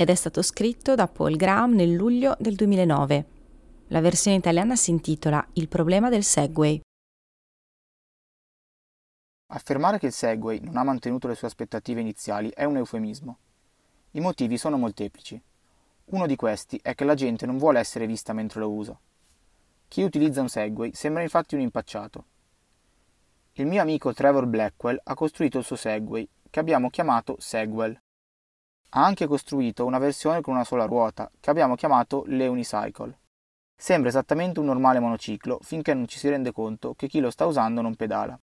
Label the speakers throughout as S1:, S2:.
S1: ed è stato scritto da Paul Graham nel luglio del 2009. La versione italiana si intitola Il problema del Segway.
S2: Affermare che il Segway non ha mantenuto le sue aspettative iniziali è un eufemismo. I motivi sono molteplici. Uno di questi è che la gente non vuole essere vista mentre lo usa. Chi utilizza un Segway sembra infatti un impacciato. Il mio amico Trevor Blackwell ha costruito il suo Segway, che abbiamo chiamato Segwell. Ha anche costruito una versione con una sola ruota, che abbiamo chiamato l'Eunicycle. Sembra esattamente un normale monociclo finché non ci si rende conto che chi lo sta usando non pedala.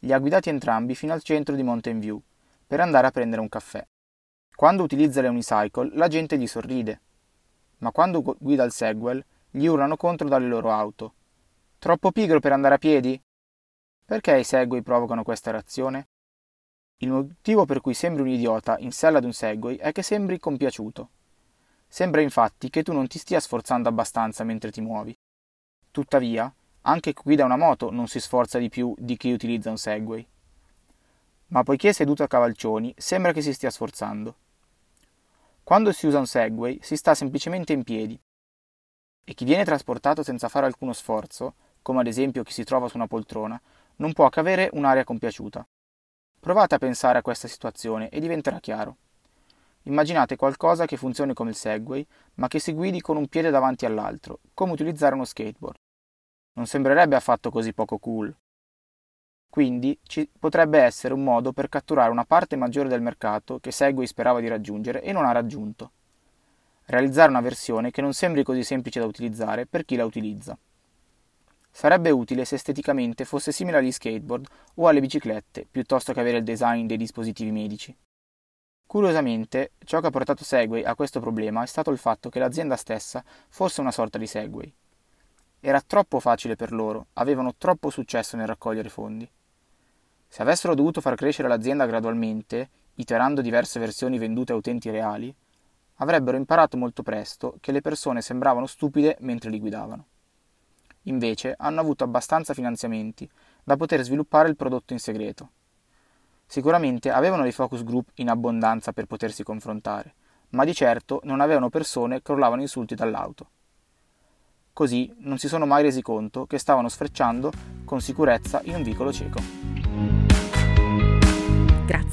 S2: Li ha guidati entrambi fino al centro di Mountain View, per andare a prendere un caffè. Quando utilizza l'Eunicycle la gente gli sorride, ma quando guida il Segwell gli urlano contro dalle loro auto. Troppo pigro per andare a piedi? Perché i Segway provocano questa reazione? Il motivo per cui sembri un idiota in sella ad un Segway è che sembri compiaciuto. Sembra infatti che tu non ti stia sforzando abbastanza mentre ti muovi. Tuttavia, anche chi guida una moto non si sforza di più di chi utilizza un Segway. Ma poiché è seduto a cavalcioni, sembra che si stia sforzando. Quando si usa un Segway si sta semplicemente in piedi. E chi viene trasportato senza fare alcuno sforzo, come ad esempio chi si trova su una poltrona, non può che avere un'aria compiaciuta. Provate a pensare a questa situazione e diventerà chiaro. Immaginate qualcosa che funzioni come il Segway, ma che si guidi con un piede davanti all'altro, come utilizzare uno skateboard. Non sembrerebbe affatto così poco cool. Quindi ci potrebbe essere un modo per catturare una parte maggiore del mercato che Segway sperava di raggiungere e non ha raggiunto. Realizzare una versione che non sembri così semplice da utilizzare per chi la utilizza. Sarebbe utile se esteticamente fosse simile agli skateboard o alle biciclette, piuttosto che avere il design dei dispositivi medici. Curiosamente, ciò che ha portato Segway a questo problema è stato il fatto che l'azienda stessa fosse una sorta di Segway. Era troppo facile per loro, avevano troppo successo nel raccogliere fondi. Se avessero dovuto far crescere l'azienda gradualmente, iterando diverse versioni vendute a utenti reali, avrebbero imparato molto presto che le persone sembravano stupide mentre li guidavano. Invece hanno avuto abbastanza finanziamenti da poter sviluppare il prodotto in segreto. Sicuramente avevano dei focus group in abbondanza per potersi confrontare, ma di certo non avevano persone che urlavano insulti dall'auto. Così non si sono mai resi conto che stavano sfrecciando con sicurezza in un vicolo cieco.